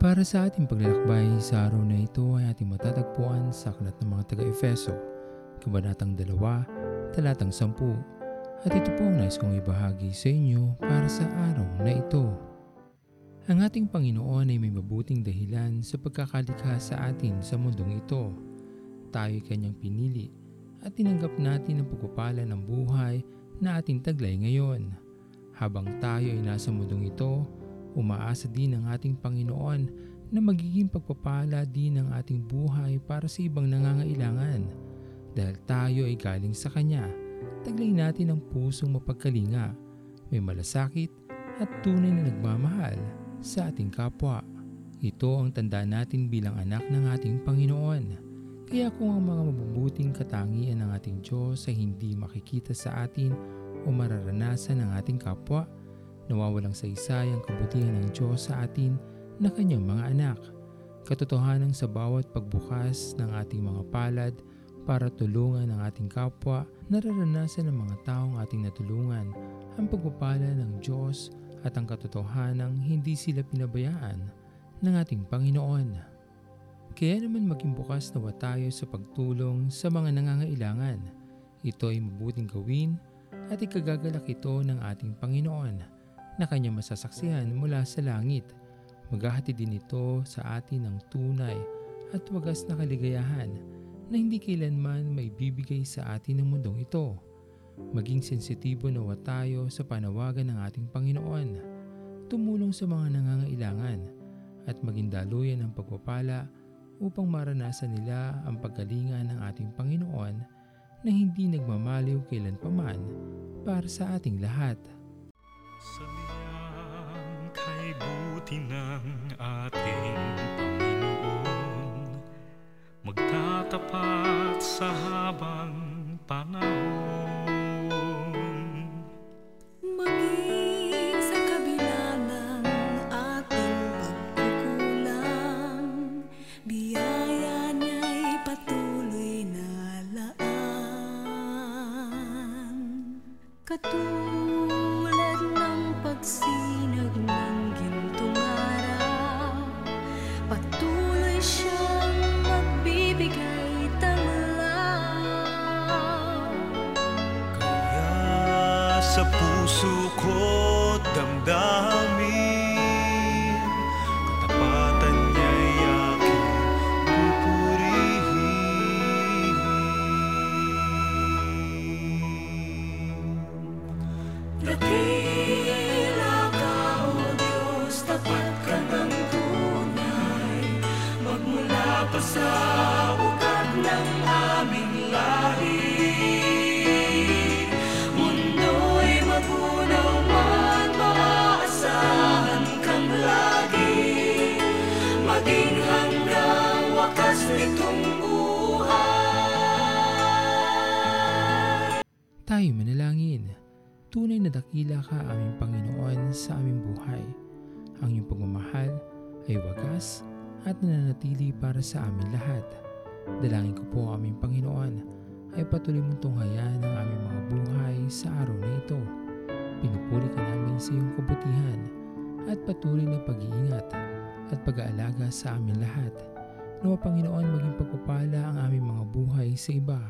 Para sa ating paglalakbay sa araw na ito ay ating matatagpuan sa aklat ng mga taga-Efeso, Kabanatang 2, Talatang 10. At ito po ang nais kong ibahagi sa inyo para sa araw na ito. Ang ating Panginoon ay may mabuting dahilan sa pagkakalikha sa atin sa mundong ito. Tayo ay kanyang pinili at tinanggap natin ang pagpapala ng buhay na ating taglay ngayon. Habang tayo ay nasa mundong ito, Umaasa din ang ating Panginoon na magiging pagpapala din ang ating buhay para sa ibang nangangailangan. Dahil tayo ay galing sa Kanya, taglay natin ang pusong mapagkalinga, may malasakit at tunay na nagmamahal sa ating kapwa. Ito ang tanda natin bilang anak ng ating Panginoon. Kaya kung ang mga mabubuting katangian ng ating Diyos ay hindi makikita sa atin o mararanasan ng ating kapwa, nawawalang saysay ang kabutihan ng Diyos sa atin na kanyang mga anak. Katotohanan sa bawat pagbukas ng ating mga palad para tulungan ang ating kapwa, nararanasan ng mga taong ating natulungan ang pagpapala ng Diyos at ang katotohanang hindi sila pinabayaan ng ating Panginoon. Kaya naman maging bukas nawa tayo sa pagtulong sa mga nangangailangan. Ito ay mabuting gawin at ikagagalak ito ng ating Panginoon na kanyang masasaksihan mula sa langit. Maghahati din ito sa atin ng tunay at wagas na kaligayahan na hindi kailanman may bibigay sa atin ng mundong ito. Maging sensitibo nawa tayo sa panawagan ng ating Panginoon, tumulong sa mga nangangailangan at maging daluyan ng pagpapala upang maranasan nila ang paggalingan ng ating Panginoon na hindi nagmamaliw kailan paman para sa ating lahat. Sa niyang kay buti ng ating Panginoon. Magtatapat sa habang panahon. Maging sa kabila ng ating pagkukulang Biyaya niya'y patuloy na laan. Katulad ng pagsinag ng nitong buhay Tayo manalangin. Tunay na dakila ka aming Panginoon sa aming buhay. Ang iyong pagmamahal ay wagas at nananatili para sa amin lahat. Dalangin ko po aming Panginoon ay patuloy mong tunghayan ang aming mga buhay sa araw na ito. Pinupuri ka namin sa iyong kabutihan at patuloy na pag-iingat at pag-aalaga sa amin lahat. Nawa Panginoon maging pagpapala ang aming mga buhay sa iba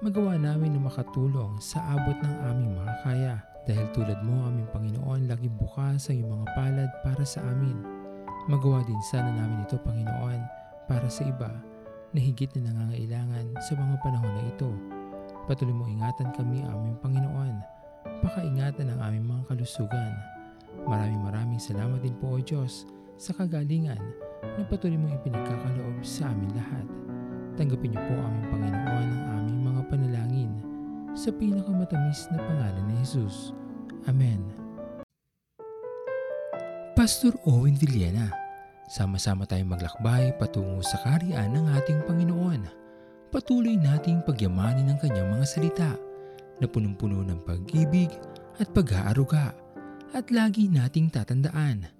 magawa namin na makatulong sa abot ng aming mga kaya. Dahil tulad mo aming Panginoon, laging bukas ang iyong mga palad para sa amin. Magawa din sana namin ito, Panginoon, para sa iba na higit na nangangailangan sa mga panahon na ito. Patuloy mo ingatan kami, aming Panginoon. Pakaingatan ang aming mga kalusugan. Maraming maraming salamat din po, O Diyos, sa kagalingan na patuloy mong ipinagkakaloob sa amin lahat. Tanggapin niyo po aming Panginoon ang aming mga panalangin sa pinakamatamis na pangalan ni Jesus. Amen. Pastor Owen Villena, sama-sama tayong maglakbay patungo sa kariyan ng ating Panginoon. Patuloy nating pagyamanin ang kanyang mga salita na punong-puno ng pag-ibig at pag-aaruga. At lagi nating tatandaan